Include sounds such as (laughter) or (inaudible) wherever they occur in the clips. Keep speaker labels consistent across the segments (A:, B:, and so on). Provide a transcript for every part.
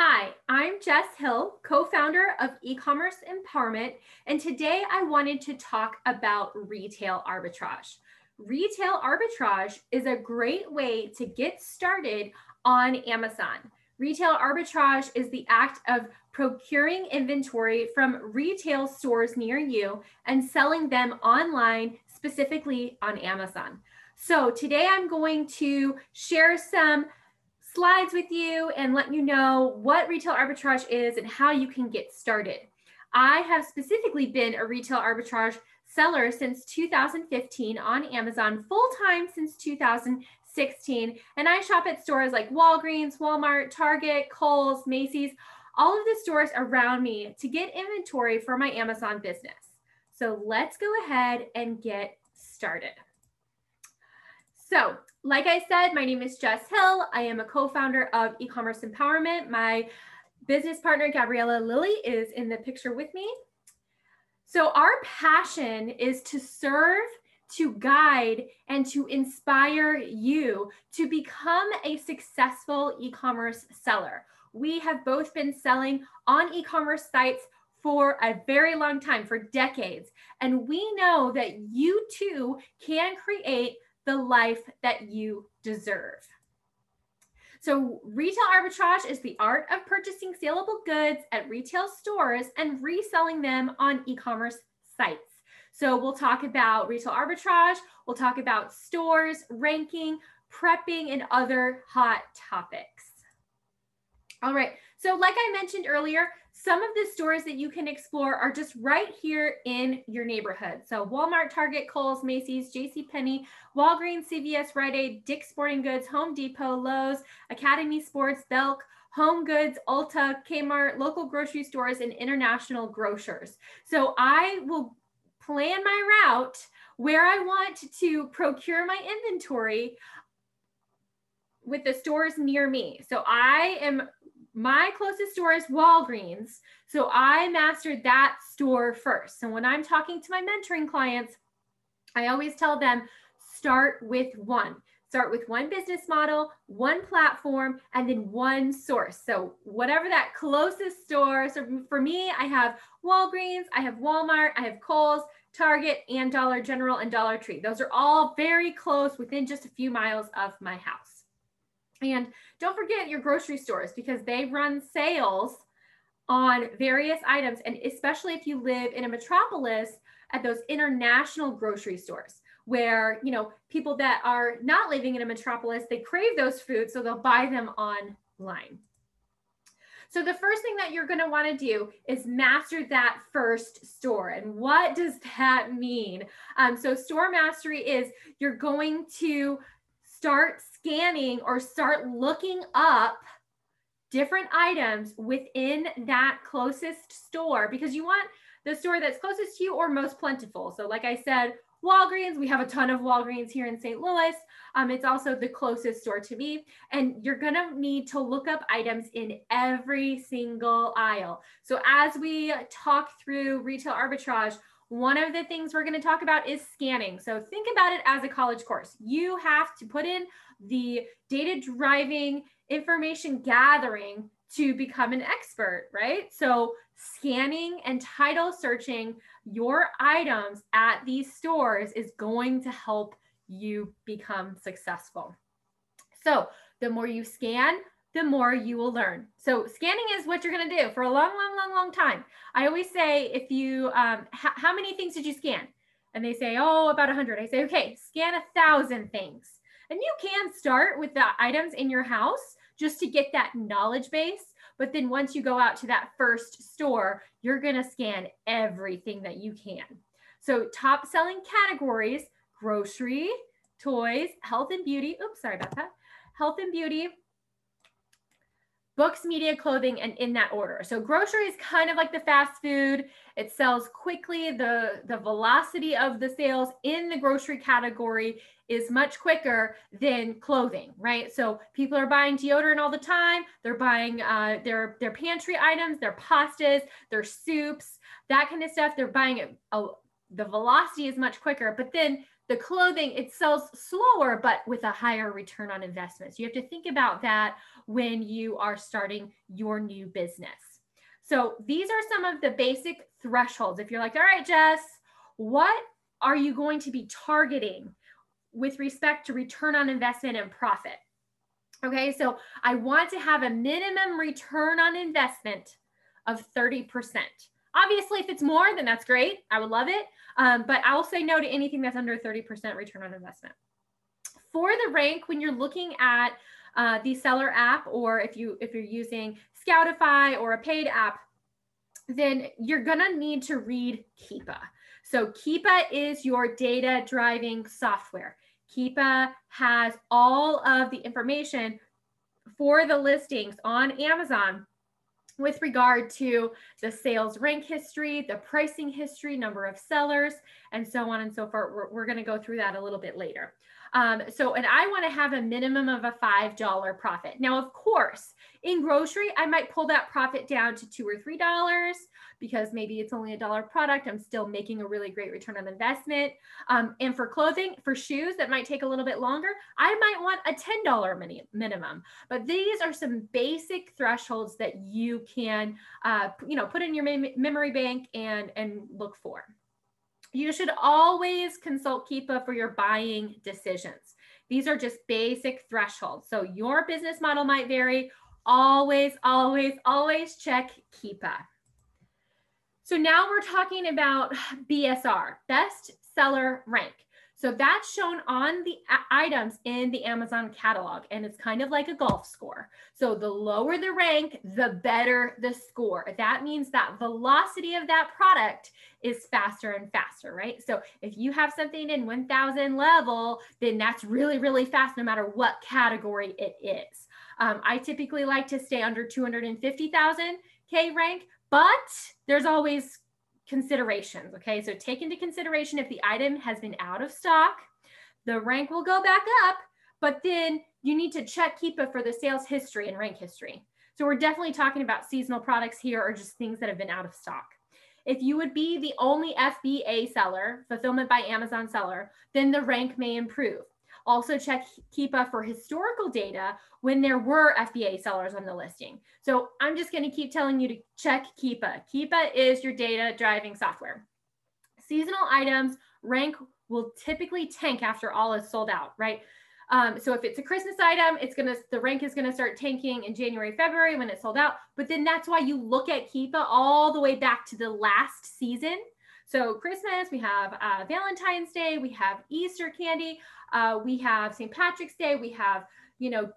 A: Hi, I'm Jess Hill, co founder of e commerce empowerment, and today I wanted to talk about retail arbitrage. Retail arbitrage is a great way to get started on Amazon. Retail arbitrage is the act of procuring inventory from retail stores near you and selling them online, specifically on Amazon. So, today I'm going to share some slides with you and let you know what retail arbitrage is and how you can get started. I have specifically been a retail arbitrage seller since 2015 on Amazon, full time since 2016. And I shop at stores like Walgreens, Walmart, Target, Kohl's, Macy's, all of the stores around me to get inventory for my Amazon business. So let's go ahead and get started. So, like I said, my name is Jess Hill. I am a co founder of e commerce empowerment. My business partner, Gabriella Lilly, is in the picture with me. So, our passion is to serve, to guide, and to inspire you to become a successful e commerce seller. We have both been selling on e commerce sites for a very long time, for decades. And we know that you too can create the life that you deserve. So, retail arbitrage is the art of purchasing saleable goods at retail stores and reselling them on e commerce sites. So, we'll talk about retail arbitrage, we'll talk about stores, ranking, prepping, and other hot topics. All right, so like I mentioned earlier, some of the stores that you can explore are just right here in your neighborhood. So Walmart, Target, Kohl's, Macy's, JCPenney, Walgreens, CVS, Rite Aid, Dick's Sporting Goods, Home Depot, Lowe's, Academy Sports, Belk, Home Goods, Ulta, Kmart, local grocery stores, and international grocers. So I will plan my route where I want to procure my inventory with the stores near me. So I am my closest store is Walgreens. So I mastered that store first. So when I'm talking to my mentoring clients, I always tell them start with one. Start with one business model, one platform, and then one source. So, whatever that closest store. So, for me, I have Walgreens, I have Walmart, I have Kohl's, Target, and Dollar General and Dollar Tree. Those are all very close within just a few miles of my house. And don't forget your grocery stores because they run sales on various items. And especially if you live in a metropolis at those international grocery stores where, you know, people that are not living in a metropolis, they crave those foods. So they'll buy them online. So the first thing that you're going to want to do is master that first store. And what does that mean? Um, so store mastery is you're going to start scanning or start looking up different items within that closest store because you want the store that's closest to you or most plentiful. So, like I said, Walgreens, we have a ton of Walgreens here in St. Louis. Um, it's also the closest store to me. And you're going to need to look up items in every single aisle. So, as we talk through retail arbitrage, one of the things we're going to talk about is scanning. So think about it as a college course. You have to put in the data driving information gathering to become an expert, right? So scanning and title searching your items at these stores is going to help you become successful. So the more you scan, the more you will learn. So scanning is what you're going to do for a long, long, long, long time. I always say, if you, um, how many things did you scan? And they say, oh, about a hundred. I say, okay, scan a thousand things. And you can start with the items in your house just to get that knowledge base. But then once you go out to that first store, you're going to scan everything that you can. So top selling categories, grocery, toys, health and beauty. Oops, sorry about that. Health and beauty, books, media, clothing, and in that order. So grocery is kind of like the fast food. It sells quickly. The, the velocity of the sales in the grocery category is much quicker than clothing, right? So people are buying deodorant all the time. They're buying uh, their, their pantry items, their pastas, their soups, that kind of stuff. They're buying it. Oh, the velocity is much quicker, but then the clothing it sells slower but with a higher return on investment so you have to think about that when you are starting your new business. So these are some of the basic thresholds. If you're like, all right, Jess, what are you going to be targeting with respect to return on investment and profit? Okay, so I want to have a minimum return on investment of 30%. Obviously, if it's more, then that's great. I would love it. Um, but I'll say no to anything that's under 30% return on investment. For the rank, when you're looking at uh, the seller app, or if you if you're using Scoutify or a paid app, then you're gonna need to read Keepa. So Keepa is your data driving software. Keepa has all of the information for the listings on Amazon with regard to the sales rank history, the pricing history, number of sellers, and so on and so forth. We're, we're going to go through that a little bit later. Um, so, and I want to have a minimum of a $5 profit. Now, of course, in grocery, I might pull that profit down to two or $3 because maybe it's only a dollar product. I'm still making a really great return on investment. Um, and for clothing, for shoes that might take a little bit longer, I might want a $10 mini- minimum. But these are some basic thresholds that you can, uh, you know, put in your mem- memory bank and, and look for. You should always consult Keepa for your buying decisions. These are just basic thresholds. So your business model might vary. Always, always, always check Keepa. So now we're talking about BSR, best seller rank. So that's shown on the items in the Amazon catalog, and it's kind of like a golf score. So the lower the rank, the better the score. That means that velocity of that product is faster and faster, right? So if you have something in 1000 level, then that's really, really fast no matter what category it is. Um, I typically like to stay under 250,000 K rank, but there's always considerations. Okay, so take into consideration if the item has been out of stock, the rank will go back up, but then you need to check Keepa for the sales history and rank history. So we're definitely talking about seasonal products here or just things that have been out of stock. If you would be the only FBA seller, fulfillment by Amazon seller, then the rank may improve. Also check Keepa for historical data when there were FBA sellers on the listing. So I'm just going to keep telling you to check Keepa. Keepa is your data driving software. Seasonal items rank will typically tank after all is sold out, right? Um, so if it's a Christmas item, it's gonna the rank is gonna start tanking in January, February when it's sold out. But then that's why you look at Keepa all the way back to the last season. So Christmas, we have uh, Valentine's Day, we have Easter candy. Uh, we have St. Patrick's Day. We have, you know,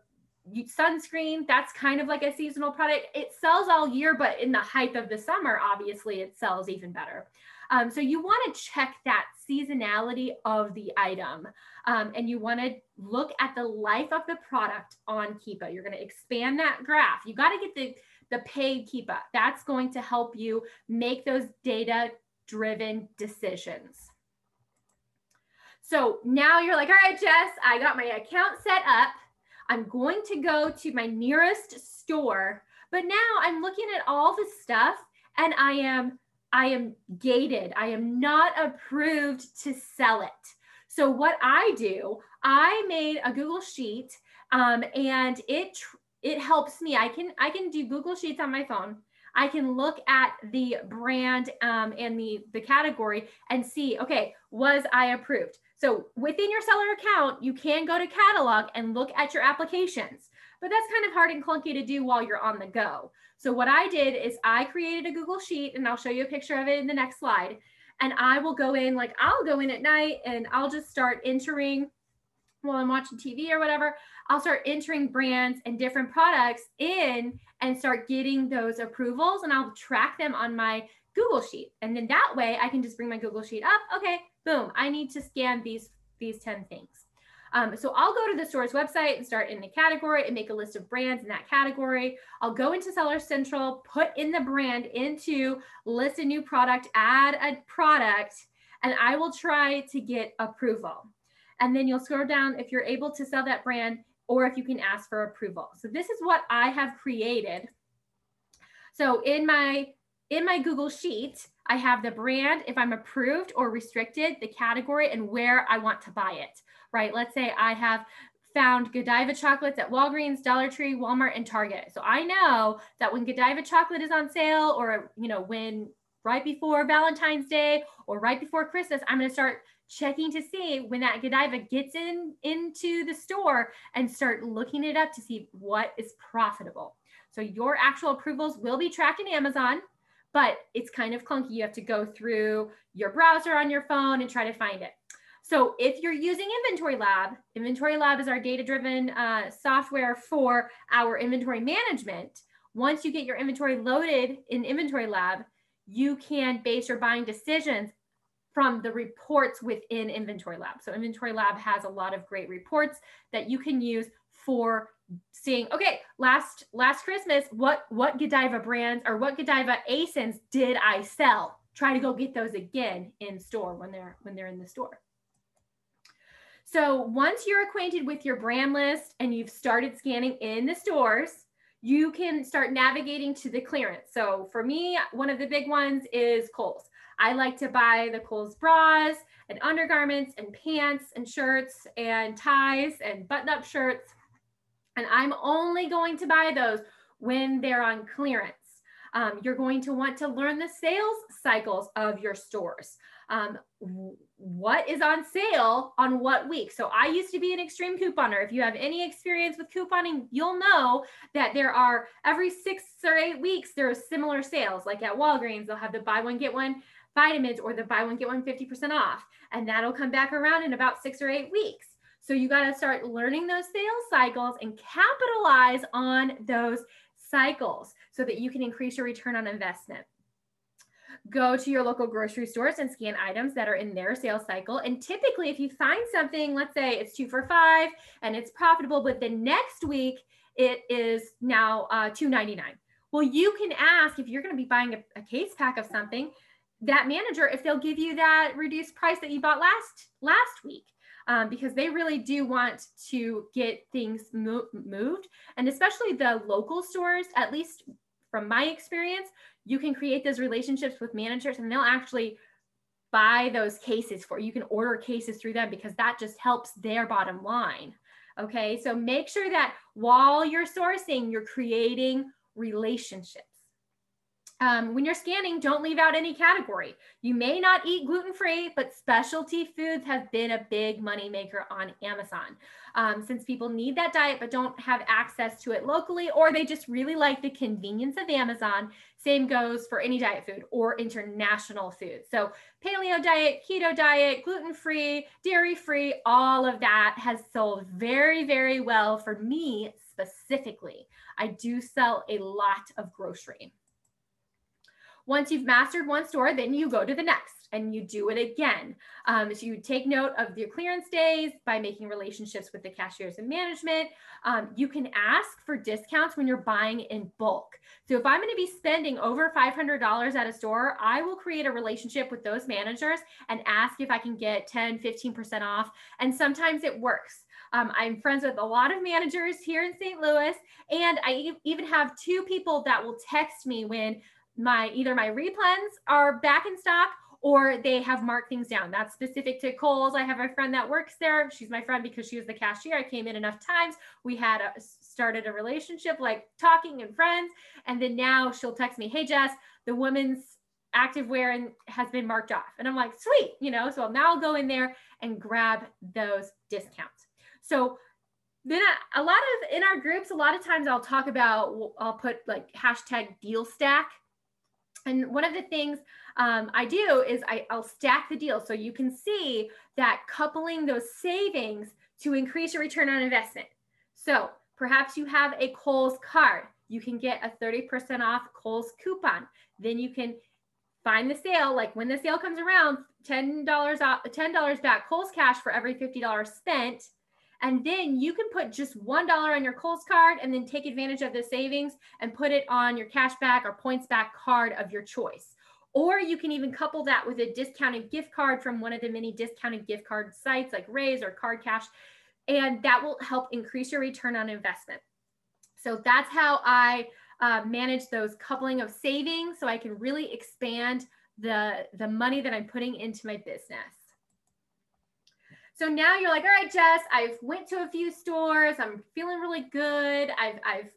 A: sunscreen. That's kind of like a seasonal product. It sells all year, but in the height of the summer, obviously, it sells even better. Um, so you want to check that seasonality of the item, um, and you want to look at the life of the product on Keepa. You're going to expand that graph. You got to get the the paid Keepa. That's going to help you make those data driven decisions. So now you're like, all right, Jess, I got my account set up. I'm going to go to my nearest store. But now I'm looking at all the stuff and I am I am gated. I am not approved to sell it. So what I do, I made a Google sheet um, and it it helps me. I can I can do Google Sheets on my phone. I can look at the brand um, and the the category and see, okay, was I approved? So within your seller account, you can go to catalog and look at your applications, but that's kind of hard and clunky to do while you're on the go. So what I did is I created a Google Sheet and I'll show you a picture of it in the next slide. And I will go in, like I'll go in at night and I'll just start entering while I'm watching TV or whatever. I'll start entering brands and different products in and start getting those approvals and I'll track them on my Google Sheet. And then that way I can just bring my Google Sheet up. Okay, boom, I need to scan these, these 10 things. Um, so I'll go to the store's website and start in the category and make a list of brands in that category. I'll go into Seller Central, put in the brand into list a new product, add a product, and I will try to get approval. And then you'll scroll down if you're able to sell that brand or if you can ask for approval. So this is what I have created. So in my in my Google Sheet, I have the brand, if I'm approved or restricted, the category, and where I want to buy it, right? Let's say I have found Godiva chocolates at Walgreens, Dollar Tree, Walmart, and Target. So I know that when Godiva chocolate is on sale or, you know, when right before Valentine's Day or right before Christmas, I'm going to start checking to see when that Godiva gets in into the store and start looking it up to see what is profitable. So your actual approvals will be tracked in Amazon, but it's kind of clunky. You have to go through your browser on your phone and try to find it. So if you're using Inventory Lab, Inventory Lab is our data-driven uh, software for our inventory management. Once you get your inventory loaded in Inventory Lab, you can base your buying decisions from the reports within Inventory Lab. So Inventory Lab has a lot of great reports that you can use for seeing okay last last christmas what what godiva brands or what godiva asins did i sell? Try to go get those again in store when they're when they're in the store. So once you're acquainted with your brand list and you've started scanning in the stores you can start navigating to the clearance. So for me one of the big ones is kohl's. I like to buy the Kohl's bras and undergarments and pants and shirts and ties and button up shirts. And I'm only going to buy those when they're on clearance. Um, you're going to want to learn the sales cycles of your stores. Um, what is on sale on what week? So I used to be an extreme couponer. If you have any experience with couponing, you'll know that there are every six or eight weeks, there are similar sales. Like at Walgreens, they'll have the buy one, get one vitamins or the buy one, get one 50% off. And that'll come back around in about six or eight weeks. So you got to start learning those sales cycles and capitalize on those cycles so that you can increase your return on investment. Go to your local grocery stores and scan items that are in their sales cycle. And typically, if you find something, let's say it's two for five and it's profitable, but the next week it is now uh, $2.99. Well, you can ask if you're going to be buying a, a case pack of something, that manager if they'll give you that reduced price that you bought last last week um, because they really do want to get things mo- moved. And especially the local stores at least from my experience you can create those relationships with managers and they'll actually buy those cases for you. you can order cases through them because that just helps their bottom line. Okay so make sure that while you're sourcing you're creating relationships um, when you're scanning, don't leave out any category. You may not eat gluten free, but specialty foods have been a big money maker on Amazon. Um, since people need that diet but don't have access to it locally, or they just really like the convenience of Amazon. Same goes for any diet food or international food. So, paleo diet, keto diet, gluten free, dairy free, all of that has sold very, very well for me specifically. I do sell a lot of grocery. Once you've mastered one store, then you go to the next and you do it again. Um, so you take note of your clearance days by making relationships with the cashiers and management. Um, you can ask for discounts when you're buying in bulk. So if I'm going to be spending over $500 at a store, I will create a relationship with those managers and ask if I can get 10, 15% off. And sometimes it works. Um, I'm friends with a lot of managers here in St. Louis, and I even have two people that will text me when my either my replens are back in stock or they have marked things down. That's specific to Kohl's. I have a friend that works there. She's my friend because she was the cashier. I came in enough times. We had a, started a relationship, like talking and friends. And then now she'll text me, "Hey Jess, the women's activewear and has been marked off." And I'm like, "Sweet," you know. So now I'll go in there and grab those discounts. So then a lot of in our groups, a lot of times I'll talk about, I'll put like hashtag deal stack and one of the things um, I do is I, I'll stack the deal so you can see that coupling those savings to increase your return on investment. So perhaps you have a Kohl's card. You can get a 30% off Kohl's coupon. Then you can find the sale. Like when the sale comes around, $10 off, $10 back Kohl's cash for every $50 spent and then you can put just $1 on your Kohl's card and then take advantage of the savings and put it on your cashback or points back card of your choice. Or you can even couple that with a discounted gift card from one of the many discounted gift card sites like Raise or Card Cash. And that will help increase your return on investment. So that's how I uh, manage those coupling of savings so I can really expand the, the money that I'm putting into my business. So now you're like, all right, Jess, I've went to a few stores. I'm feeling really good. I've, I've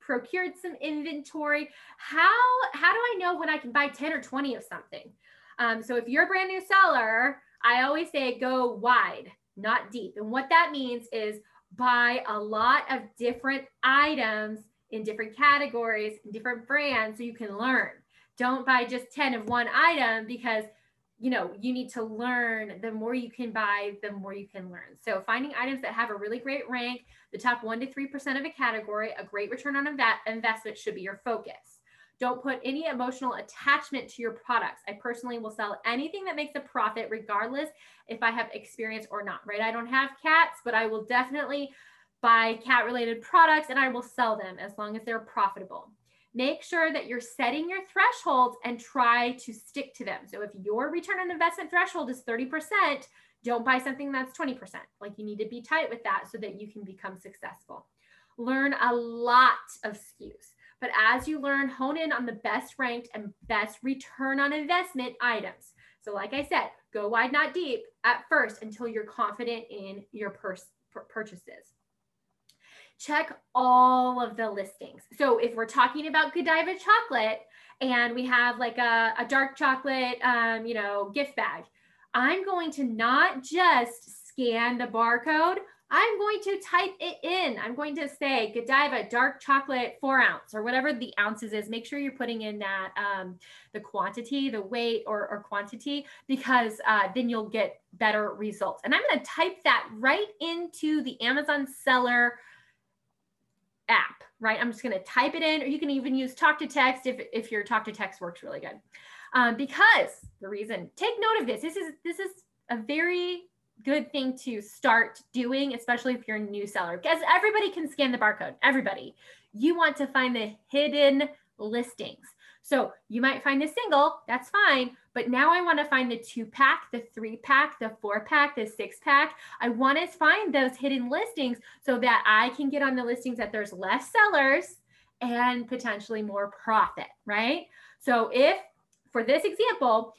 A: procured some inventory. How, how do I know when I can buy 10 or 20 of something? Um, so if you're a brand new seller, I always say go wide, not deep. And what that means is buy a lot of different items in different categories, in different brands, so you can learn. Don't buy just 10 of one item because you know you need to learn the more you can buy the more you can learn. So finding items that have a really great rank the top 1 to 3% of a category a great return on that investment should be your focus. Don't put any emotional attachment to your products. I personally will sell anything that makes a profit regardless if i have experience or not right? I don't have cats but i will definitely buy cat related products and i will sell them as long as they're profitable make sure that you're setting your thresholds and try to stick to them. So if your return on investment threshold is 30%, don't buy something that's 20%. Like you need to be tight with that so that you can become successful. Learn a lot of SKUs. But as you learn, hone in on the best ranked and best return on investment items. So, like I said, go wide, not deep at first until you're confident in your purchases check all of the listings. So if we're talking about Godiva chocolate and we have like a, a dark chocolate, um, you know, gift bag, I'm going to not just scan the barcode. I'm going to type it in. I'm going to say Godiva dark chocolate four ounce or whatever the ounces is. Make sure you're putting in that um, the quantity, the weight or, or quantity, because uh, then you'll get better results. And I'm going to type that right into the Amazon seller app, right? I'm just going to type it in, or you can even use talk to text if, if your talk to text works really good. Um, because the reason, take note of this. This is this is a very good thing to start doing, especially if you're a new seller, because everybody can scan the barcode. Everybody. You want to find the hidden listings. So you might find a single, that's fine. But now I want to find the two pack, the three pack, the four pack, the six pack. I want to find those hidden listings so that I can get on the listings that there's less sellers and potentially more profit, right? So if for this example,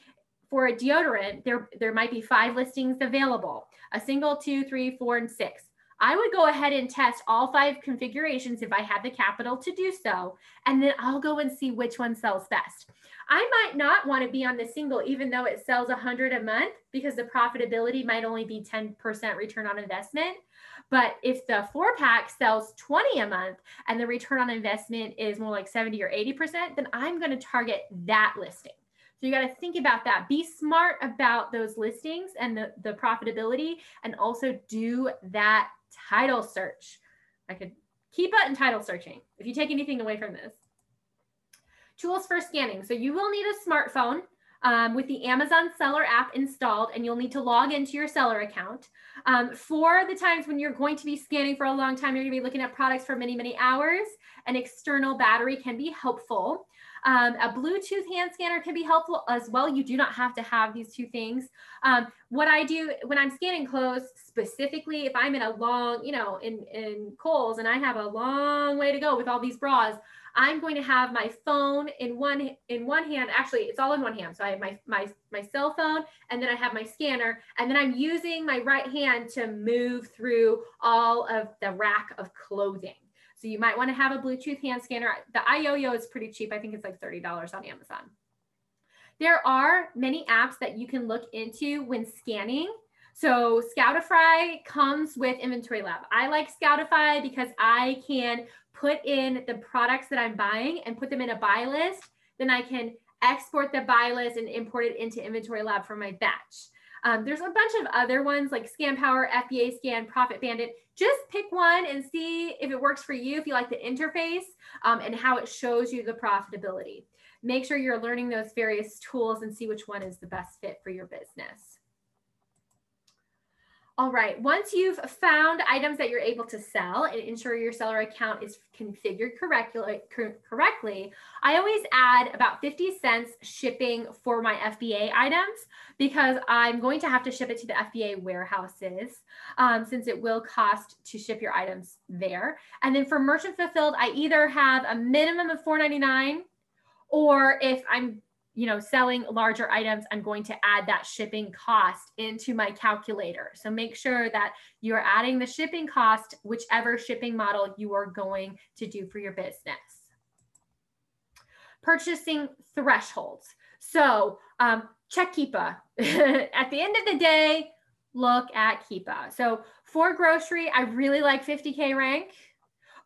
A: for a deodorant, there, there might be five listings available, a single, two, three, four, and six. I would go ahead and test all five configurations if I had the capital to do so. And then I'll go and see which one sells best. I might not want to be on the single, even though it sells 100 a month, because the profitability might only be 10% return on investment. But if the four pack sells 20 a month and the return on investment is more like 70 or 80%, then I'm going to target that listing. So you got to think about that. Be smart about those listings and the, the profitability, and also do that title search. I could keep it in title searching if you take anything away from this. Tools for scanning. So you will need a smartphone um, with the Amazon seller app installed, and you'll need to log into your seller account. Um, for the times when you're going to be scanning for a long time, you're going to be looking at products for many, many hours. An external battery can be helpful. Um, a Bluetooth hand scanner can be helpful as well. You do not have to have these two things. Um, what I do when I'm scanning clothes, specifically if I'm in a long, you know, in, in Kohl's and I have a long way to go with all these bras, I'm going to have my phone in one in one hand. Actually, it's all in one hand. So I have my my my cell phone, and then I have my scanner, and then I'm using my right hand to move through all of the rack of clothing. So you might want to have a Bluetooth hand scanner. The Eyoyo is pretty cheap. I think it's like $30 on Amazon. There are many apps that you can look into when scanning. So Scoutify comes with Inventory Lab. I like Scoutify because I can put in the products that I'm buying and put them in a buy list. Then I can export the buy list and import it into Inventory Lab for my batch. Um, there's a bunch of other ones like Scan Power, FBA Scan, Profit Bandit. Just pick one and see if it works for you, if you like the interface um, and how it shows you the profitability. Make sure you're learning those various tools and see which one is the best fit for your business. All right, once you've found items that you're able to sell and ensure your seller account is configured correctly, I always add about 50 cents shipping for my FBA items because I'm going to have to ship it to the FBA warehouses um, since it will cost to ship your items there. And then for merchant fulfilled, I either have a minimum of $4.99 or if I'm you know, selling larger items, I'm going to add that shipping cost into my calculator. So make sure that you're adding the shipping cost, whichever shipping model you are going to do for your business. Purchasing thresholds. So um, check Keepa. (laughs) At the end of the day, look at Keepa. So for grocery, I really like 50K rank.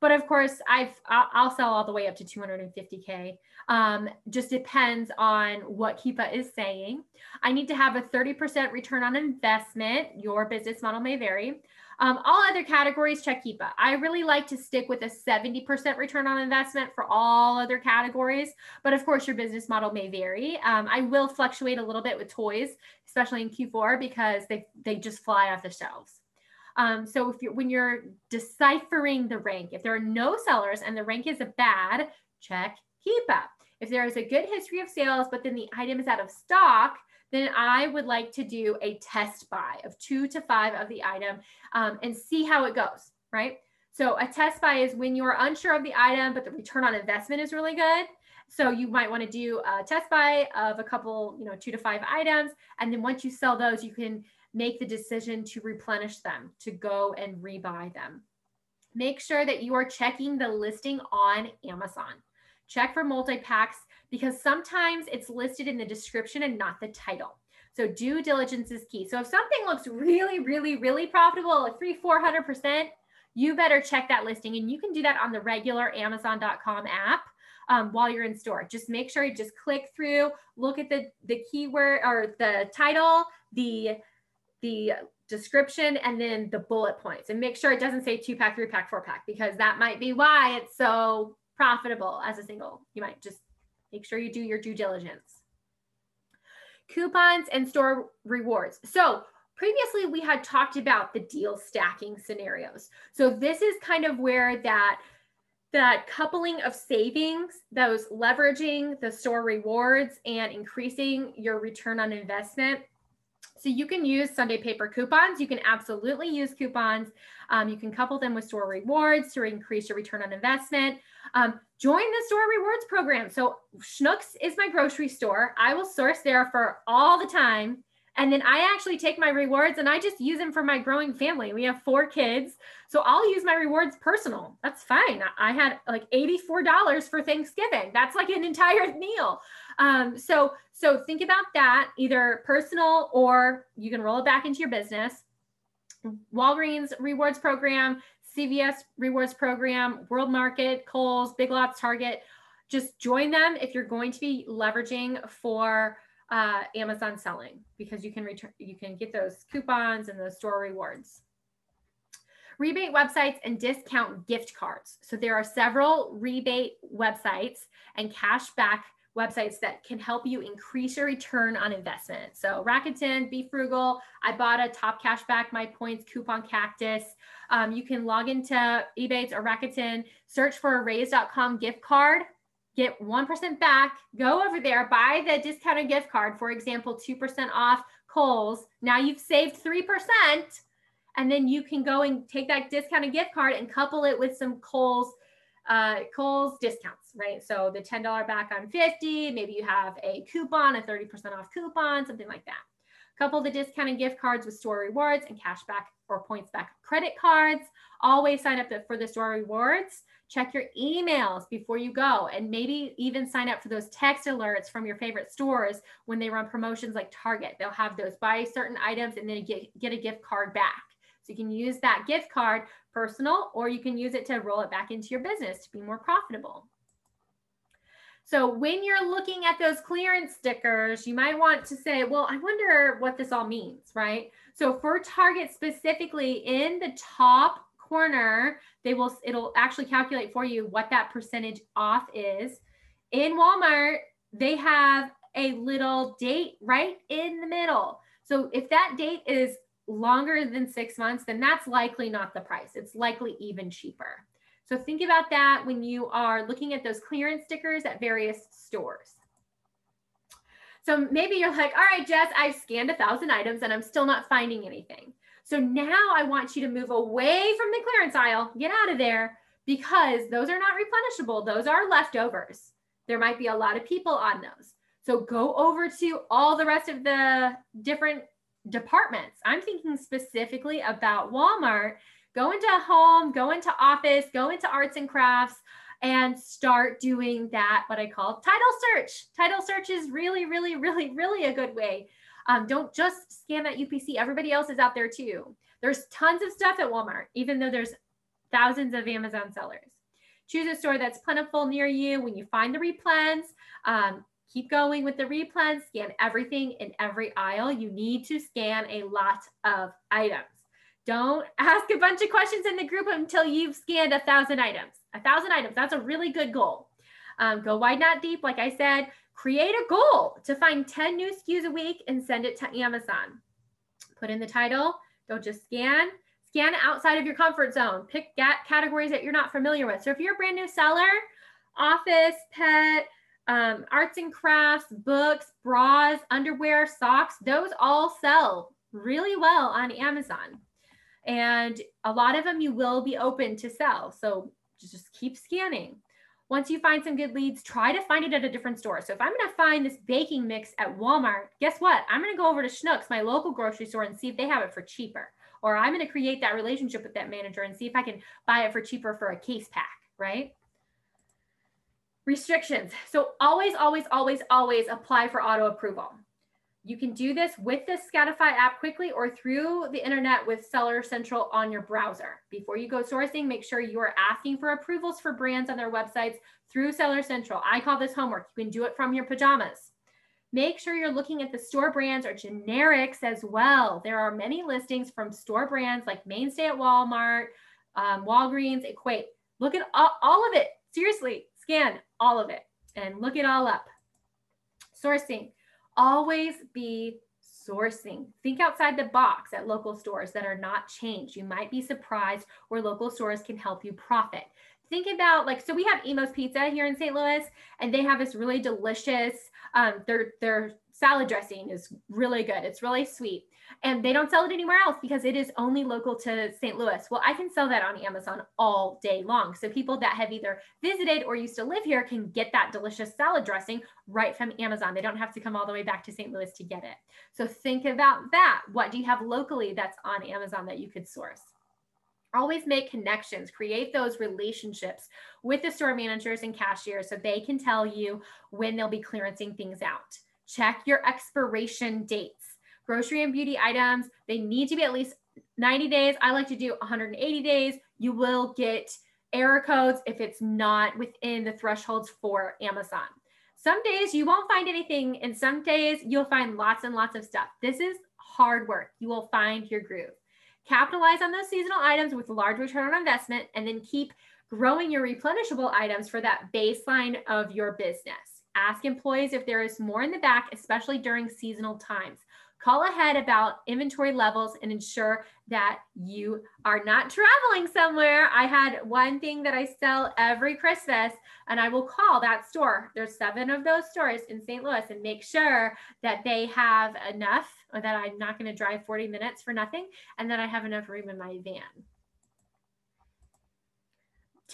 A: But of course, I've I'll sell all the way up to 250k. Um, just depends on what Keepa is saying. I need to have a 30% return on investment. Your business model may vary. Um, all other categories, check Keepa. I really like to stick with a 70% return on investment for all other categories, but of course, your business model may vary. Um, I will fluctuate a little bit with toys, especially in Q4 because they they just fly off the shelves. Um, so if you're when you're deciphering the rank, if there are no sellers and the rank is a bad, check Keepa. If there is a good history of sales, but then the item is out of stock, then I would like to do a test buy of two to five of the item um, and see how it goes, right? So a test buy is when you're unsure of the item, but the return on investment is really good. So you might want to do a test buy of a couple, you know, two to five items. And then once you sell those, you can make the decision to replenish them, to go and rebuy them. Make sure that you are checking the listing on Amazon. Check for multi packs because sometimes it's listed in the description and not the title. So due diligence is key. So if something looks really, really, really profitable, like three, 400%, you better check that listing. And you can do that on the regular Amazon.com app um, while you're in store. Just make sure you just click through, look at the, the keyword or the title, the the description and then the bullet points and make sure it doesn't say two pack, three pack, four pack, because that might be why it's so profitable as a single. You might just make sure you do your due diligence. Coupons and store rewards. So previously we had talked about the deal stacking scenarios. So this is kind of where that that coupling of savings, those leveraging the store rewards and increasing your return on investment so you can use Sunday paper coupons. You can absolutely use coupons. Um, you can couple them with store rewards to increase your return on investment. Um, join the store rewards program. So Schnucks is my grocery store. I will source there for all the time. And then I actually take my rewards and I just use them for my growing family. We have four kids. So I'll use my rewards personal. That's fine. I had like $84 for Thanksgiving. That's like an entire meal. Um, so so think about that either personal or you can roll it back into your business. Walgreens rewards program, CVS rewards program, World Market, Kohl's, Big Lots, Target. Just join them if you're going to be leveraging for uh, Amazon selling because you can return you can get those coupons and those store rewards. Rebate websites and discount gift cards. So there are several rebate websites and cashback websites that can help you increase your return on investment. So Rakuten, Be Frugal, Ibotta top cashback, my points coupon cactus. Um, you can log into Ebates or Rakuten, search for a raise.com gift card, get 1% back, go over there, buy the discounted gift card, for example, 2% off Kohl's. Now you've saved 3%. And then you can go and take that discounted gift card and couple it with some Kohl's uh, Kohl's discounts, right? So the $10 back on 50, maybe you have a coupon, a 30% off coupon, something like that. Couple the discounted gift cards with store rewards and cash back or points back credit cards. Always sign up for the store rewards. Check your emails before you go, and maybe even sign up for those text alerts from your favorite stores when they run promotions like Target. They'll have those buy certain items and then get, get a gift card back. So you can use that gift card personal, or you can use it to roll it back into your business to be more profitable. So when you're looking at those clearance stickers, you might want to say, well, I wonder what this all means, right? So for Target specifically in the top corner, they will it'll actually calculate for you what that percentage off is. In Walmart, they have a little date right in the middle. So if that date is longer than six months, then that's likely not the price. It's likely even cheaper. So think about that when you are looking at those clearance stickers at various stores. So maybe you're like, all right, Jess, I've scanned a thousand items and I'm still not finding anything. So now I want you to move away from the clearance aisle, get out of there because those are not replenishable. Those are leftovers. There might be a lot of people on those. So go over to all the rest of the different departments. I'm thinking specifically about Walmart. Go into home, go into office, go into arts and crafts, and start doing that, what I call title search. Title search is really, really, really, really a good way. Um, don't just scan that UPC. Everybody else is out there too. There's tons of stuff at Walmart, even though there's thousands of Amazon sellers. Choose a store that's plentiful near you. When you find the replens, um, keep going with the replens. Scan everything in every aisle. You need to scan a lot of items. Don't (laughs) ask a bunch of questions in the group until you've scanned a thousand items. A thousand items, that's a really good goal. Um, go wide, not deep. Like I said, create a goal to find 10 new SKUs a week and send it to Amazon. Put in the title. Don't just scan. Scan outside of your comfort zone. Pick categories that you're not familiar with. So if you're a brand new seller, office, pet, um, arts and crafts, books, bras, underwear, socks, those all sell really well on Amazon. And a lot of them you will be open to sell. So just keep scanning. Once you find some good leads, try to find it at a different store. So if I'm going to find this baking mix at Walmart, guess what? I'm going to go over to Schnucks, my local grocery store, and see if they have it for cheaper. Or I'm going to create that relationship with that manager and see if I can buy it for cheaper for a case pack, right? Restrictions. So always, always, always, always apply for auto approval. You can do this with the Scoutify app quickly or through the internet with Seller Central on your browser. Before you go sourcing, make sure you are asking for approvals for brands on their websites through Seller Central. I call this homework. You can do it from your pajamas. Make sure you're looking at the store brands or generics as well. There are many listings from store brands like Mainstay at Walmart, um, Walgreens, Equate. Look at all, all of it. Seriously, scan all of it and look it all up. Sourcing always be sourcing. Think outside the box at local stores that are not changed. You might be surprised where local stores can help you profit. Think about like so we have Imo's Pizza here in St. Louis and they have this really delicious um their salad dressing is really good. It's really sweet and they don't sell it anywhere else because it is only local to St. Louis. Well, I can sell that on Amazon all day long. So people that have either visited or used to live here can get that delicious salad dressing right from Amazon. They don't have to come all the way back to St. Louis to get it. So think about that. What do you have locally that's on Amazon that you could source? Always make connections, create those relationships with the store managers and cashiers so they can tell you when they'll be clearancing things out. Check your expiration dates grocery and beauty items, they need to be at least 90 days. I like to do 180 days. You will get error codes if it's not within the thresholds for Amazon. Some days you won't find anything, and some days you'll find lots and lots of stuff. This is hard work. You will find your groove. Capitalize on those seasonal items with large return on investment, and then keep growing your replenishable items for that baseline of your business. Ask employees if there is more in the back, especially during seasonal times. Call ahead about inventory levels and ensure that you are not traveling somewhere. I had one thing that I sell every Christmas, and I will call that store. There's seven of those stores in St. Louis and make sure that they have enough or that I'm not going to drive 40 minutes for nothing and that I have enough room in my van.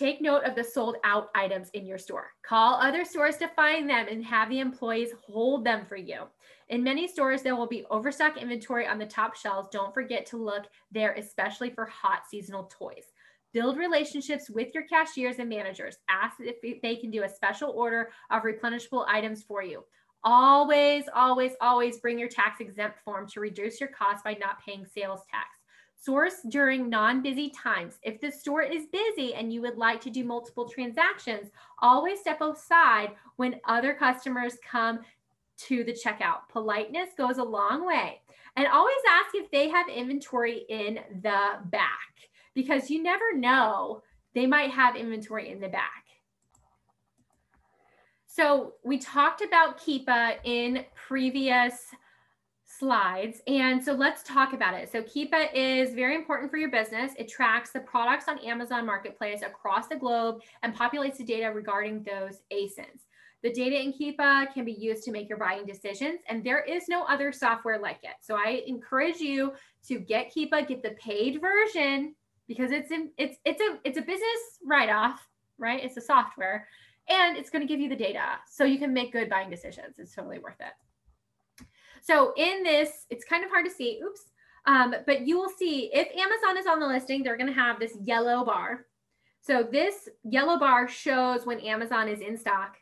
A: Take note of the sold out items in your store. Call other stores to find them and have the employees hold them for you. In many stores, there will be overstock inventory on the top shelves. Don't forget to look there, especially for hot seasonal toys. Build relationships with your cashiers and managers. Ask if they can do a special order of replenishable items for you. Always, always, always bring your tax exempt form to reduce your cost by not paying sales tax. Source during non busy times. If the store is busy and you would like to do multiple transactions, always step aside when other customers come to the checkout. Politeness goes a long way. And always ask if they have inventory in the back because you never know, they might have inventory in the back. So we talked about Keepa in previous slides. And so let's talk about it. So Keepa is very important for your business. It tracks the products on Amazon Marketplace across the globe and populates the data regarding those ASINs. The data in Keepa can be used to make your buying decisions, and there is no other software like it. So I encourage you to get Keepa, get the paid version because it's in, it's it's a it's a business write-off, right? It's a software. and it's going to give you the data so you can make good buying decisions. It's totally worth it. So in this, it's kind of hard to see. Oops. Um, but you will see if Amazon is on the listing, they're going to have this yellow bar. So this yellow bar shows when Amazon is in stock.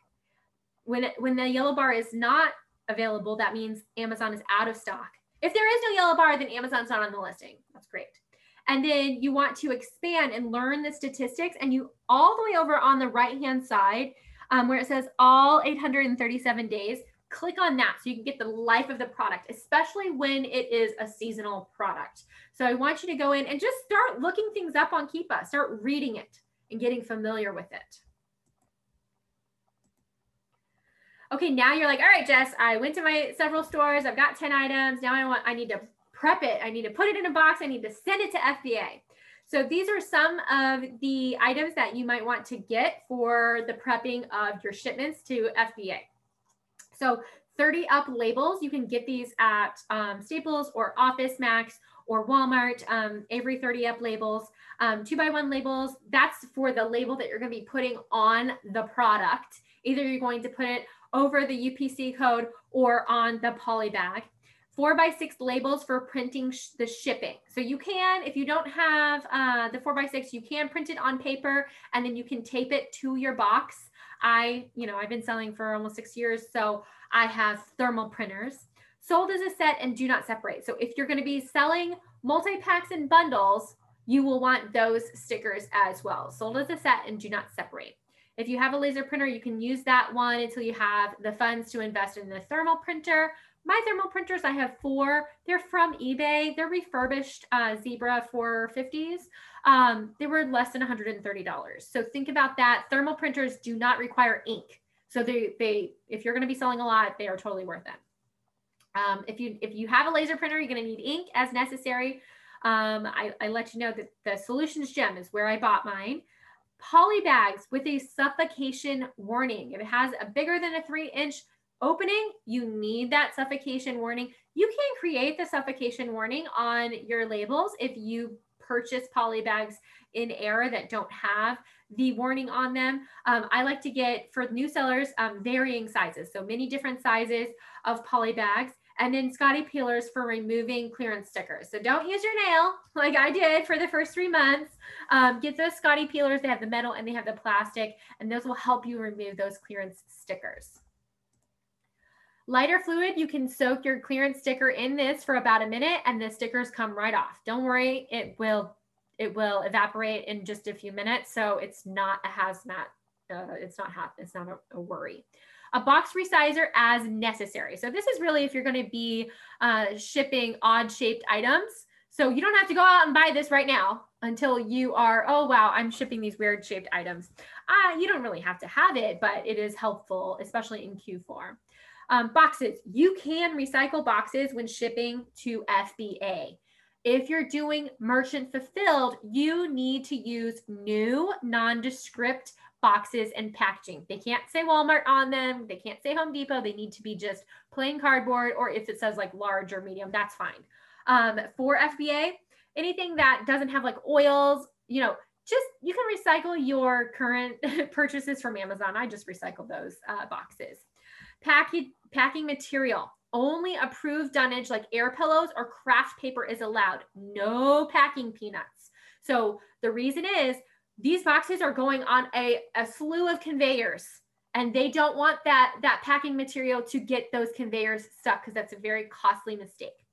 A: When, when the yellow bar is not available, that means Amazon is out of stock. If there is no yellow bar, then Amazon's not on the listing. That's great. And then you want to expand and learn the statistics. And you all the way over on the right hand side, um, where it says all 837 days, click on that so you can get the life of the product, especially when it is a seasonal product. So I want you to go in and just start looking things up on Keepa, start reading it and getting familiar with it. Okay, now you're like, all right, Jess, I went to my several stores. I've got 10 items. Now I want, I need to prep it. I need to put it in a box. I need to send it to FBA. So these are some of the items that you might want to get for the prepping of your shipments to FBA. So 30 up labels, you can get these at um, Staples or Office Max or Walmart, um, Avery 30 up labels, um, two by one labels. That's for the label that you're going to be putting on the product. Either you're going to put it over the UPC code or on the poly bag four by six labels for printing sh the shipping. So you can, if you don't have uh, the four by six, you can print it on paper and then you can tape it to your box. I, you know, I've been selling for almost six years, so I have thermal printers. Sold as a set and do not separate. So if you're going to be selling multi-packs and bundles, you will want those stickers as well. Sold as a set and do not separate. If you have a laser printer, you can use that one until you have the funds to invest in the thermal printer my thermal printers, I have four. They're from eBay. They're refurbished uh, Zebra 450s. Um, they were less than $130. So think about that. Thermal printers do not require ink. So they, they if you're going to be selling a lot, they are totally worth it. Um, if you if you have a laser printer, you're going to need ink as necessary. Um, I, I let you know that the Solutions Gem is where I bought mine. Poly bags with a suffocation warning. If it has a bigger than a three inch opening, you need that suffocation warning. You can create the suffocation warning on your labels if you purchase poly bags in air that don't have the warning on them. Um, I like to get for new sellers um, varying sizes, so many different sizes of poly bags. And then Scotty peelers for removing clearance stickers. So don't use your nail like I did for the first three months. Um, get those Scotty peelers. They have the metal and they have the plastic, and those will help you remove those clearance stickers. Lighter fluid, you can soak your clearance sticker in this for about a minute and the stickers come right off. Don't worry, it will it will evaporate in just a few minutes. So it's not a hazmat. Uh, it's not hot. It's not a, a, worry. A box resizer as necessary. So this is really if you're going to be uh, shipping odd shaped items. So you don't have to go out and buy this right now until you are, oh, wow, I'm shipping these weird shaped items. Uh, you don't really have to have it, but it is helpful, especially in Q4. Um, boxes, you can recycle boxes when shipping to FBA. If you're doing merchant fulfilled, you need to use new nondescript boxes and packaging. They can't say Walmart on them. They can't say Home Depot. They need to be just plain cardboard, or if it says like large or medium, that's fine. Um, for FBA, anything that doesn't have like oils, you know, just you can recycle your current (laughs) purchases from Amazon. I just recycle those uh, boxes. Package, packing material. Only approved dunnage like air pillows or kraft paper is allowed. No packing peanuts. So the reason is these boxes are going on a, a slew of conveyors and they don't want that, that packing material to get those conveyors stuck because that's a very costly mistake.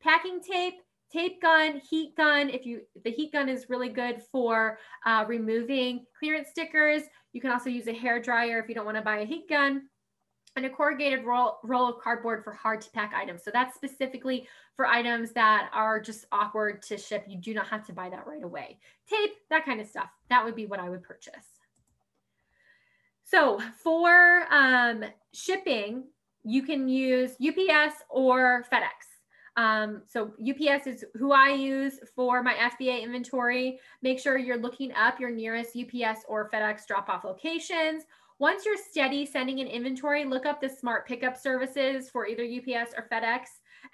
A: Packing tape, tape gun, heat gun. If you, the heat gun is really good for uh, removing clearance stickers. You can also use a hair dryer if you don't want to buy a heat gun and a corrugated roll, roll of cardboard for hard to pack items. So that's specifically for items that are just awkward to ship. You do not have to buy that right away. Tape, that kind of stuff. That would be what I would purchase. So for um, shipping, you can use UPS or FedEx. Um, so UPS is who I use for my FBA inventory. Make sure you're looking up your nearest UPS or FedEx drop off locations once you're steady sending an inventory, look up the smart pickup services for either UPS or FedEx,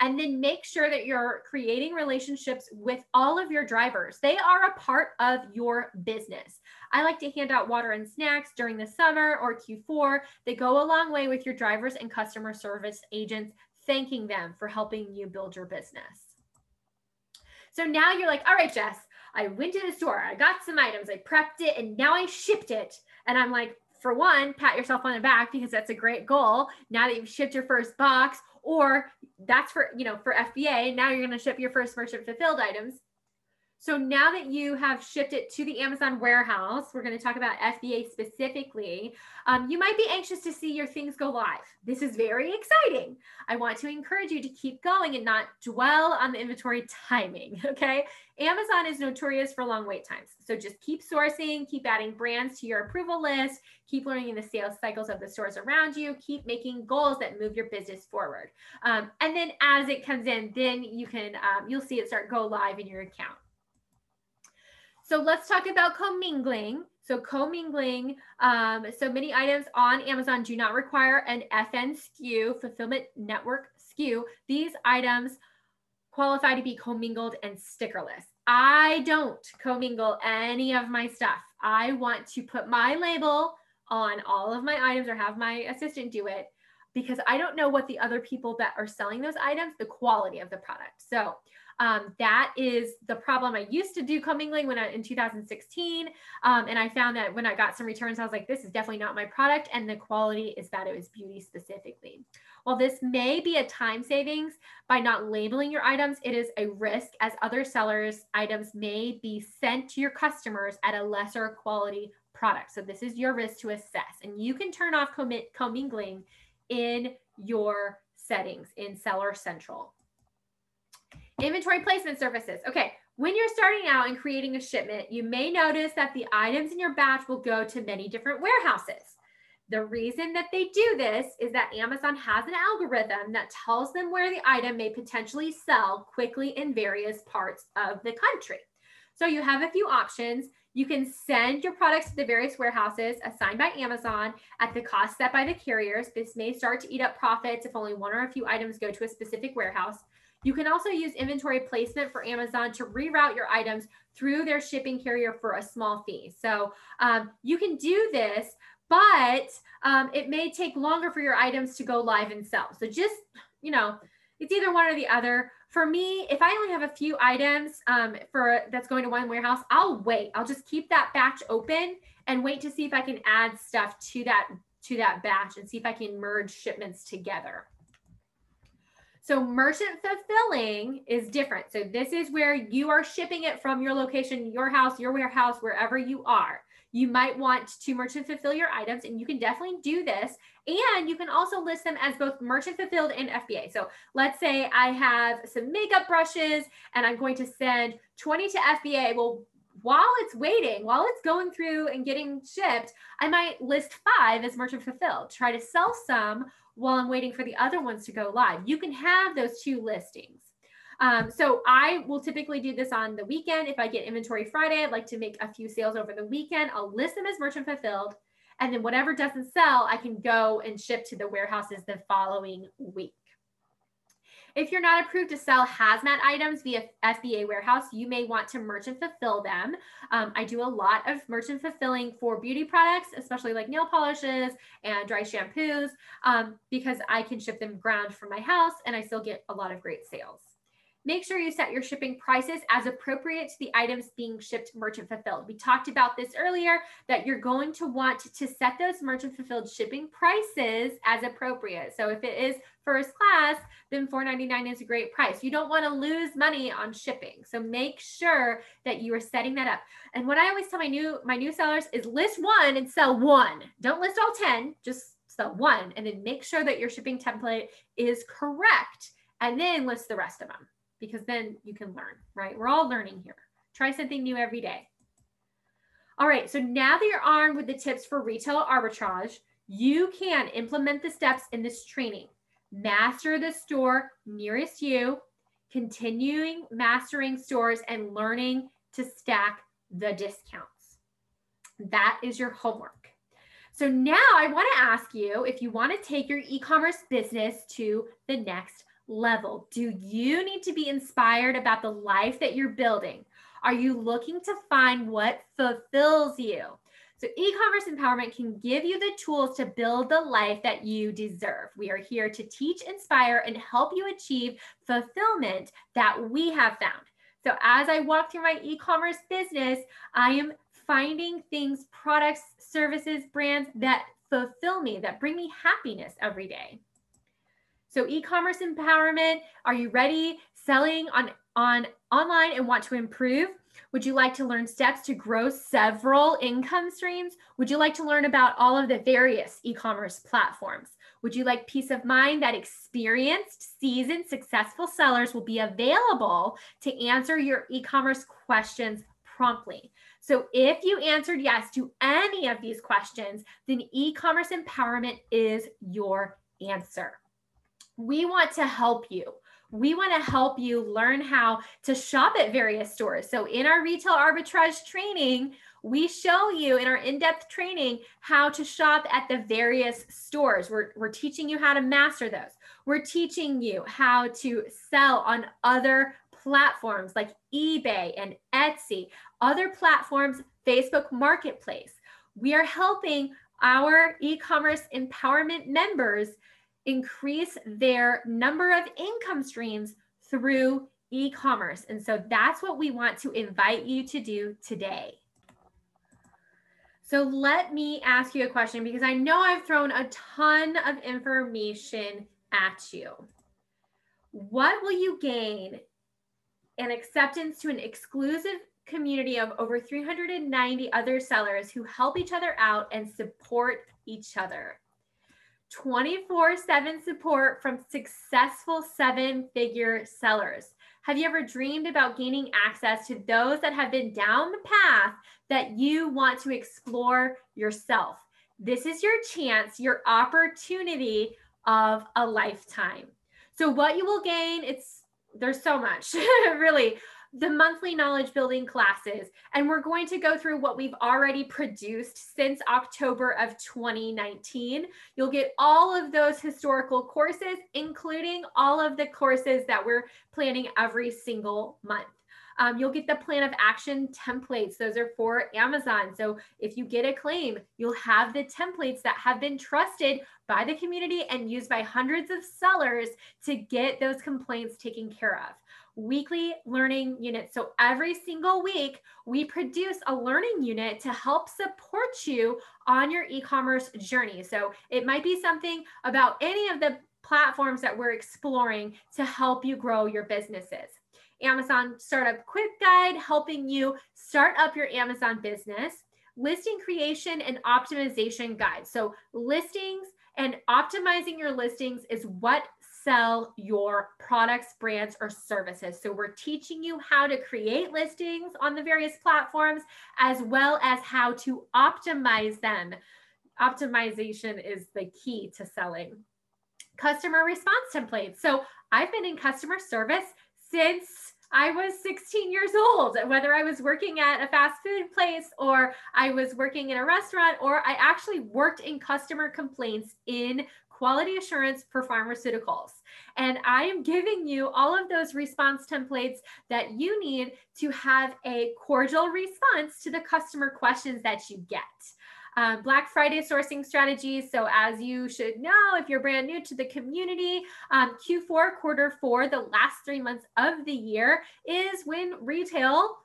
A: and then make sure that you're creating relationships with all of your drivers. They are a part of your business. I like to hand out water and snacks during the summer or Q4. They go a long way with your drivers and customer service agents, thanking them for helping you build your business. So now you're like, all right, Jess, I went to the store, I got some items, I prepped it, and now I shipped it. And I'm like, for one, pat yourself on the back because that's a great goal. Now that you've shipped your first box, or that's for, you know, for FBA, now you're going to ship your first merchant fulfilled items. So now that you have shipped it to the Amazon warehouse, we're going to talk about FBA specifically. Um, you might be anxious to see your things go live. This is very exciting. I want to encourage you to keep going and not dwell on the inventory timing. (laughs) Okay. Amazon is notorious for long wait times. So just keep sourcing, keep adding brands to your approval list, keep learning the sales cycles of the stores around you, keep making goals that move your business forward. Um, and then as it comes in, then you can, um, you'll see it start go live in your account. So let's talk about commingling. So commingling, um, so many items on Amazon do not require an FN SKU, fulfillment network SKU. These items qualify to be commingled and stickerless. I don't commingle any of my stuff. I want to put my label on all of my items or have my assistant do it because I don't know what the other people that are selling those items, the quality of the product. So um, that is the problem. I used to do commingling when I in 2016, um, and I found that when I got some returns, I was like, this is definitely not my product, and the quality is bad. It was beauty specifically. While this may be a time savings by not labeling your items, it is a risk as other sellers' items may be sent to your customers at a lesser quality product. So this is your risk to assess, and you can turn off commingling in your settings in Seller Central. Inventory placement services. Okay, when you're starting out and creating a shipment, you may notice that the items in your batch will go to many different warehouses. The reason that they do this is that Amazon has an algorithm that tells them where the item may potentially sell quickly in various parts of the country. So you have a few options. You can send your products to the various warehouses assigned by Amazon at the cost set by the carriers. This may start to eat up profits if only one or a few items go to a specific warehouse. You can also use inventory placement for Amazon to reroute your items through their shipping carrier for a small fee. So um, you can do this, but um, it may take longer for your items to go live and sell. So just, you know, it's either one or the other. For me, if I only have a few items um, for that's going to one warehouse, I'll wait. I'll just keep that batch open and wait to see if I can add stuff to that to that batch and see if I can merge shipments together. So merchant fulfilling is different. So this is where you are shipping it from your location, your house, your warehouse, wherever you are. You might want to merchant fulfill your items and you can definitely do this. And you can also list them as both merchant fulfilled and FBA. So let's say I have some makeup brushes and I'm going to send 20 to FBA. Well, while it's waiting, while it's going through and getting shipped, I might list five as merchant fulfilled, try to sell some while I'm waiting for the other ones to go live. You can have those two listings. Um, so I will typically do this on the weekend. If I get inventory Friday, I'd like to make a few sales over the weekend. I'll list them as merchant fulfilled. And then whatever doesn't sell, I can go and ship to the warehouses the following week. If you're not approved to sell hazmat items via FBA warehouse, you may want to merchant fulfill them. Um, I do a lot of merchant fulfilling for beauty products, especially like nail polishes and dry shampoos, um, because I can ship them ground from my house and I still get a lot of great sales. Make sure you set your shipping prices as appropriate to the items being shipped merchant fulfilled. We talked about this earlier that you're going to want to set those merchant fulfilled shipping prices as appropriate. So if it is first class, then $4.99 is a great price. You don't want to lose money on shipping. So make sure that you are setting that up. And what I always tell my new my new sellers is list one and sell one. Don't list all 10, just sell one and then make sure that your shipping template is correct and then list the rest of them because then you can learn, right? We're all learning here. Try something new every day. All right, so now that you're armed with the tips for retail arbitrage, you can implement the steps in this training. Master the store nearest you, continuing mastering stores and learning to stack the discounts. That is your homework. So now I want to ask you if you want to take your e-commerce business to the next level? Do you need to be inspired about the life that you're building? Are you looking to find what fulfills you? So, e commerce empowerment can give you the tools to build the life that you deserve. We are here to teach, inspire, and help you achieve fulfillment that we have found. So, as I walk through my e commerce business, I am finding things, products, services, brands that fulfill me, that bring me happiness every day. So, e commerce empowerment, are you ready? Selling on, on online and want to improve? Would you like to learn steps to grow several income streams? Would you like to learn about all of the various e commerce platforms? Would you like peace of mind that experienced, seasoned, successful sellers will be available to answer your e commerce questions promptly? So, if you answered yes to any of these questions, then e commerce empowerment is your answer. We want to help you we want to help you learn how to shop at various stores. So, in our retail arbitrage training, we show you in our in depth training how to shop at the various stores. We're, we're teaching you how to master those. We're teaching you how to sell on other platforms like eBay and Etsy, other platforms, Facebook Marketplace. We are helping our e commerce empowerment members increase their number of income streams through e commerce. And so that's what we want to invite you to do today. So let me ask you a question because I know I've thrown a ton of information at you. What will you gain an acceptance to an exclusive community of over 390 other sellers who help each other out and support each other? 24 7 support from successful seven figure sellers. Have you ever dreamed about gaining access to those that have been down the path that you want to explore yourself? This is your chance, your opportunity of a lifetime. So, what you will gain, it's there's so much, (laughs) really the monthly knowledge building classes. And we're going to go through what we've already produced since October of 2019. You'll get all of those historical courses, including all of the courses that we're planning every single month. Um, you'll get the plan of action templates. Those are for Amazon. So if you get a claim, you'll have the templates that have been trusted by the community and used by hundreds of sellers to get those complaints taken care of weekly learning units. So every single week, we produce a learning unit to help support you on your e commerce journey. So it might be something about any of the platforms that we're exploring to help you grow your businesses. Amazon Startup Quick Guide, helping you start up your Amazon business, listing creation and optimization guide. So, listings and optimizing your listings is what sell your products, brands, or services. So, we're teaching you how to create listings on the various platforms as well as how to optimize them. Optimization is the key to selling. Customer response templates. So, I've been in customer service since I was 16 years old, whether I was working at a fast food place or I was working in a restaurant or I actually worked in customer complaints in quality assurance for pharmaceuticals. And I am giving you all of those response templates that you need to have a cordial response to the customer questions that you get. Um, Black Friday sourcing strategies. So, as you should know, if you're brand new to the community, um, Q4, quarter four, the last three months of the year is when retail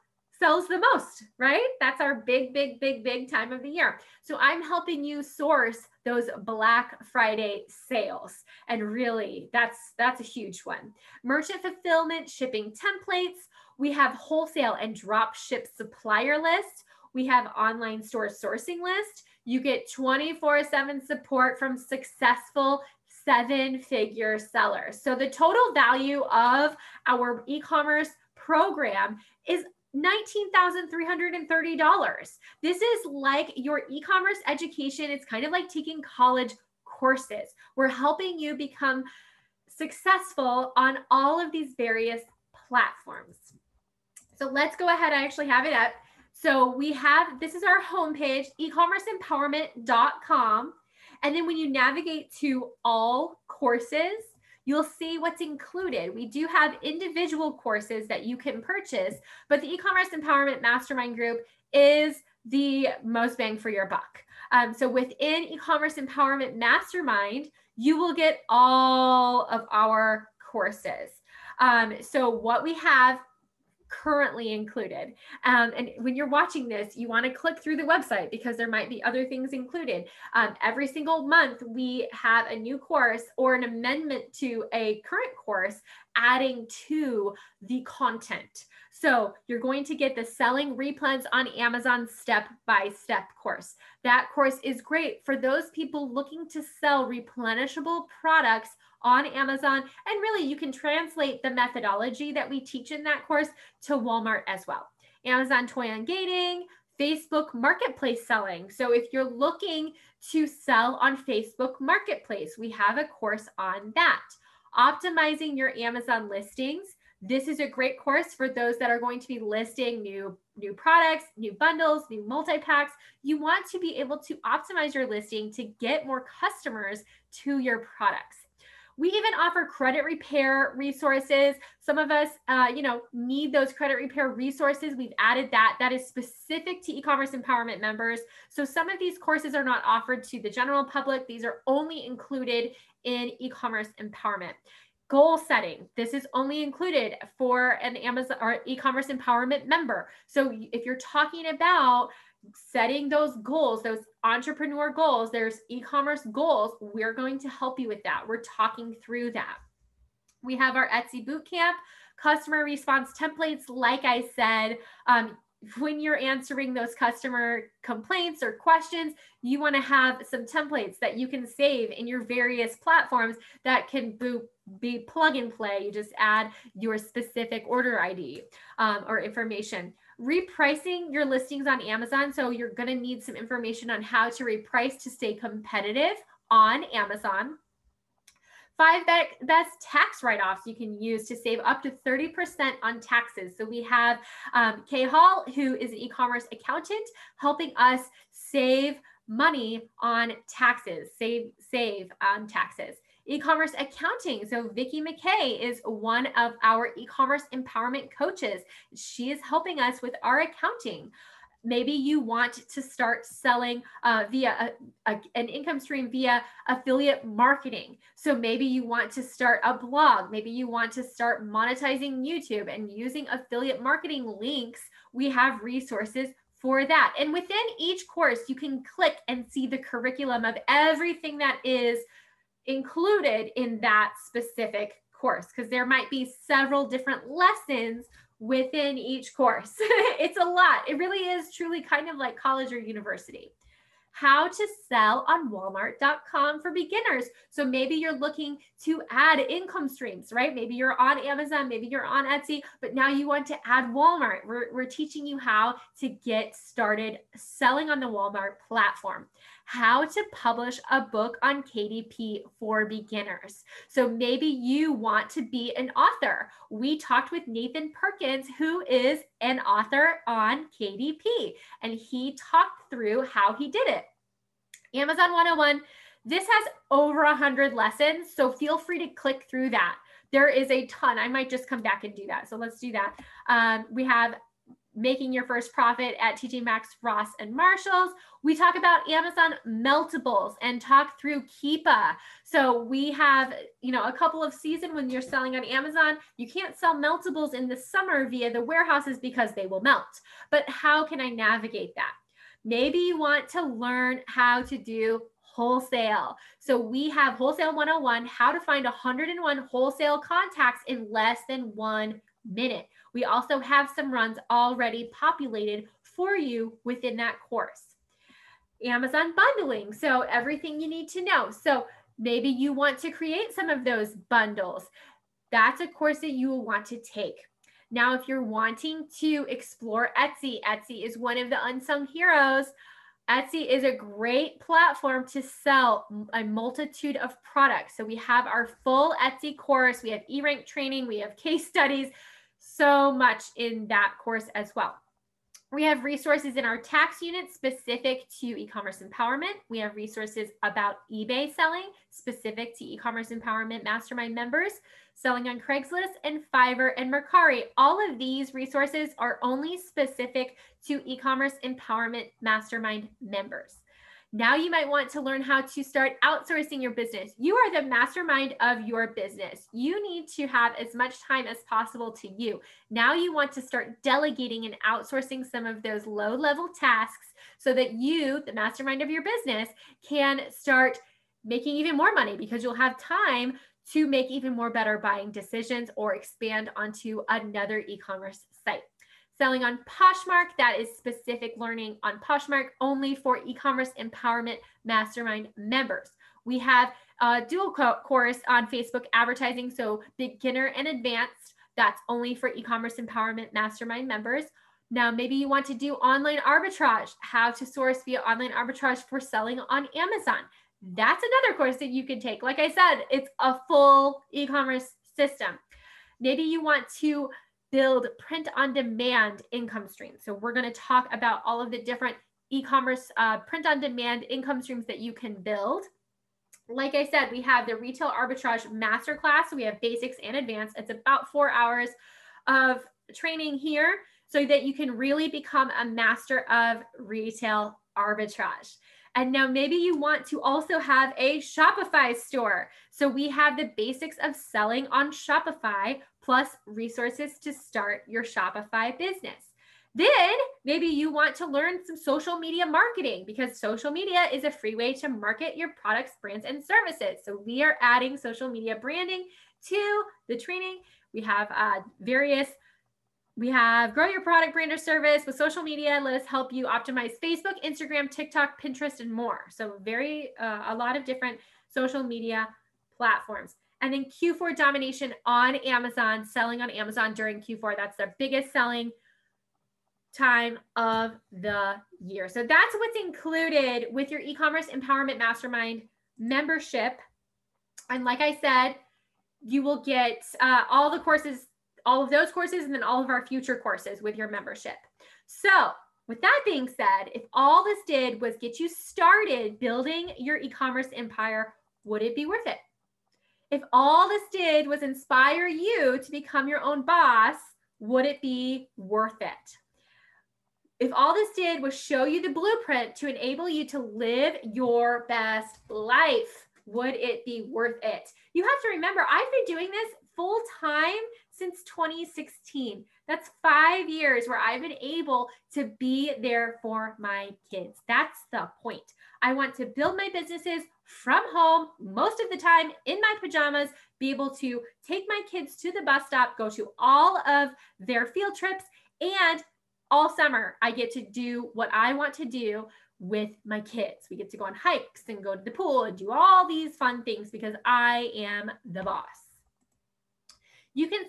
A: sells the most, right? That's our big, big, big, big time of the year. So I'm helping you source those Black Friday sales. And really, that's that's a huge one. Merchant fulfillment, shipping templates. We have wholesale and drop ship supplier list. We have online store sourcing list. You get 24/7 support from successful seven figure sellers. So the total value of our e-commerce program is $19,330. This is like your e commerce education. It's kind of like taking college courses. We're helping you become successful on all of these various platforms. So let's go ahead. I actually have it up. So we have this is our homepage, ecommerceempowerment.com. And then when you navigate to all courses, you'll see what's included. We do have individual courses that you can purchase, but the e-commerce empowerment mastermind group is the most bang for your buck. Um, so within e-commerce empowerment mastermind, you will get all of our courses. Um, so what we have currently included. Um, and when you're watching this, you want to click through the website because there might be other things included. Um, every single month, we have a new course or an amendment to a current course adding to the content. So you're going to get the selling replens on Amazon step by step course. That course is great for those people looking to sell replenishable products on Amazon. And really, you can translate the methodology that we teach in that course to Walmart as well. Amazon toy ungating, Facebook marketplace selling. So if you're looking to sell on Facebook marketplace, we have a course on that. Optimizing your Amazon listings. This is a great course for those that are going to be listing new new products, new bundles, new multi-packs. You want to be able to optimize your listing to get more customers to your products. We even offer credit repair resources. Some of us, uh, you know, need those credit repair resources. We've added that. That is specific to e-commerce empowerment members. So some of these courses are not offered to the general public. These are only included in e-commerce empowerment goal setting this is only included for an amazon or e-commerce empowerment member so if you're talking about setting those goals, those entrepreneur goals, there's e commerce goals. We're going to help you with that. We're talking through that. We have our Etsy Bootcamp customer response templates. Like I said, um, when you're answering those customer complaints or questions, you want to have some templates that you can save in your various platforms that can be plug and play. You just add your specific order ID um, or information repricing your listings on Amazon. So you're going to need some information on how to reprice to stay competitive on Amazon. Five best tax write offs you can use to save up to 30% on taxes. So we have um, Kay Hall, who is an e commerce accountant, helping us save money on taxes, save, save on taxes e-commerce accounting. So Vicki McKay is one of our e-commerce empowerment coaches. She is helping us with our accounting. Maybe you want to start selling uh, via a, a, an income stream via affiliate marketing. So maybe you want to start a blog. Maybe you want to start monetizing YouTube and using affiliate marketing links. We have resources for that. And within each course, you can click and see the curriculum of everything that is included in that specific course because there might be several different lessons within each course. (laughs) it's a lot. It really is truly kind of like college or university how to sell on walmart.com for beginners. So maybe you're looking to add income streams, right? Maybe you're on Amazon, maybe you're on Etsy, but now you want to add Walmart. We're, we're teaching you how to get started selling on the Walmart platform how to publish a book on KDP for beginners. So maybe you want to be an author. We talked with Nathan Perkins, who is an author on KDP, and he talked through how he did it. Amazon 101. This has over a hundred lessons, so feel free to click through that. There is a ton. I might just come back and do that. So let's do that. Um, we have making your first profit at TJ Maxx, Ross, and Marshalls. We talk about Amazon meltables and talk through Keepa. So we have, you know, a couple of season when you're selling on Amazon, you can't sell meltables in the summer via the warehouses because they will melt. But how can I navigate that? Maybe you want to learn how to do wholesale. So we have Wholesale 101, how to find 101 wholesale contacts in less than one minute. We also have some runs already populated for you within that course. Amazon bundling. So everything you need to know. So maybe you want to create some of those bundles. That's a course that you will want to take. Now, if you're wanting to explore Etsy, Etsy is one of the unsung heroes. Etsy is a great platform to sell a multitude of products. So we have our full Etsy course, we have e-rank training, we have case studies, so much in that course as well. We have resources in our tax unit specific to e-commerce empowerment. We have resources about eBay selling specific to e-commerce empowerment mastermind members, selling on Craigslist and Fiverr and Mercari. All of these resources are only specific to e-commerce empowerment mastermind members. Now you might want to learn how to start outsourcing your business. You are the mastermind of your business. You need to have as much time as possible to you. Now you want to start delegating and outsourcing some of those low level tasks so that you, the mastermind of your business, can start making even more money because you'll have time to make even more better buying decisions or expand onto another e commerce selling on Poshmark. That is specific learning on Poshmark only for e commerce empowerment mastermind members. We have a dual co- course on Facebook advertising, so beginner and advanced. That's only for e commerce empowerment mastermind members. Now, maybe you want to do online arbitrage, how to source via online arbitrage for selling on Amazon. That's another course that you can take. Like I said, it's a full e commerce system. Maybe you want to build print on demand income streams. So we're going to talk about all of the different e-commerce uh, print on demand income streams that you can build. Like I said, we have the retail arbitrage masterclass. So we have basics and advanced. It's about four hours of training here so that you can really become a master of retail arbitrage. And now maybe you want to also have a Shopify store. So we have the basics of selling on Shopify plus resources to start your Shopify business. Then maybe you want to learn some social media marketing because social media is a free way to market your products, brands, and services. So we are adding social media branding to the training. We have uh, various we have grow your product brand or service with social media. Let us help you optimize Facebook, Instagram, TikTok, Pinterest, and more. So very uh, a lot of different social media platforms. And then Q4 domination on Amazon, selling on Amazon during Q4. That's their biggest selling time of the year. So that's what's included with your e-commerce empowerment mastermind membership. And like I said, you will get uh, all the courses all of those courses and then all of our future courses with your membership. So, with that being said, if all this did was get you started building your e commerce empire, would it be worth it? If all this did was inspire you to become your own boss, would it be worth it? If all this did was show you the blueprint to enable you to live your best life, would it be worth it? You have to remember, I've been doing this full time since 2016. That's five years where I've been able to be there for my kids. That's the point. I want to build my businesses from home most of the time in my pajamas, be able to take my kids to the bus stop, go to all of their field trips, and all summer I get to do what I want to do with my kids. We get to go on hikes and go to the pool and do all these fun things because I am the boss you can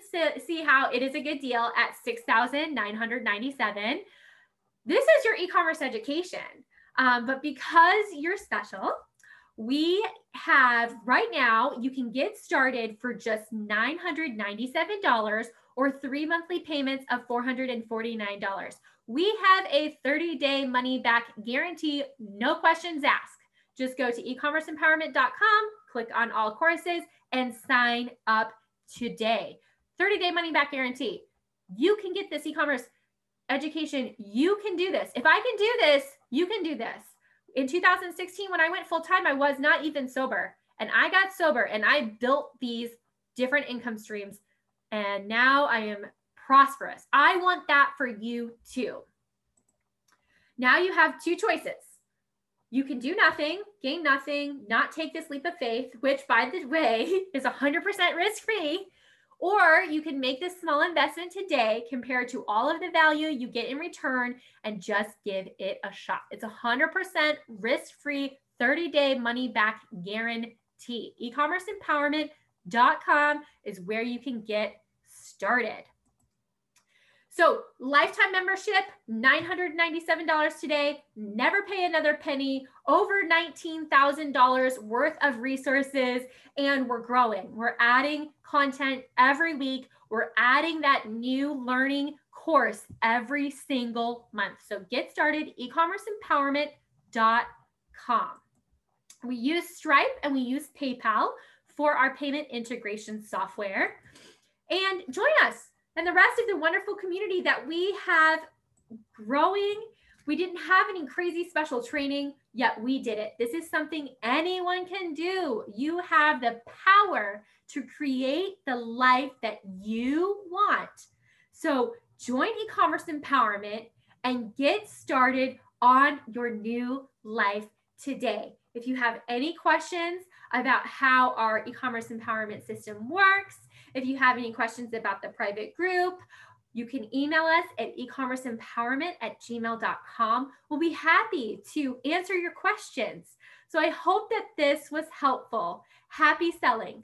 A: see how it is a good deal at 6997 This is your e-commerce education. Um, but because you're special, we have right now, you can get started for just $997 or three monthly payments of $449. We have a 30 day money back guarantee, no questions asked. Just go to ecommerceempowerment.com, click on all courses, and sign up today. 30 day money back guarantee. You can get this e commerce education. You can do this. If I can do this, you can do this. In 2016, when I went full time, I was not even sober. And I got sober and I built these different income streams. And now I am prosperous. I want that for you too. Now you have two choices. You can do nothing, gain nothing, not take this leap of faith, which, by the way, (laughs) is 100% risk free or you can make this small investment today compared to all of the value you get in return and just give it a shot. It's 100% risk free, 30 day money back guarantee. E-commerceempowerment.com is where you can get started. So, lifetime membership, $997 today. Never pay another penny. Over $19,000 worth of resources. And we're growing. We're adding content every week. We're adding that new learning course every single month. So get started, ecommerceempowerment.com. We use Stripe and we use PayPal for our payment integration software. And join us and the rest of the wonderful community that we have growing. We didn't have any crazy special training, yet we did it. This is something anyone can do. You have the power to create the life that you want. So join e commerce empowerment and get started on your new life today. If you have any questions about how our e commerce empowerment system works, if you have any questions about the private group, you can email us at ecommerceempowerment at gmail.com. We'll be happy to answer your questions. So I hope that this was helpful. Happy selling.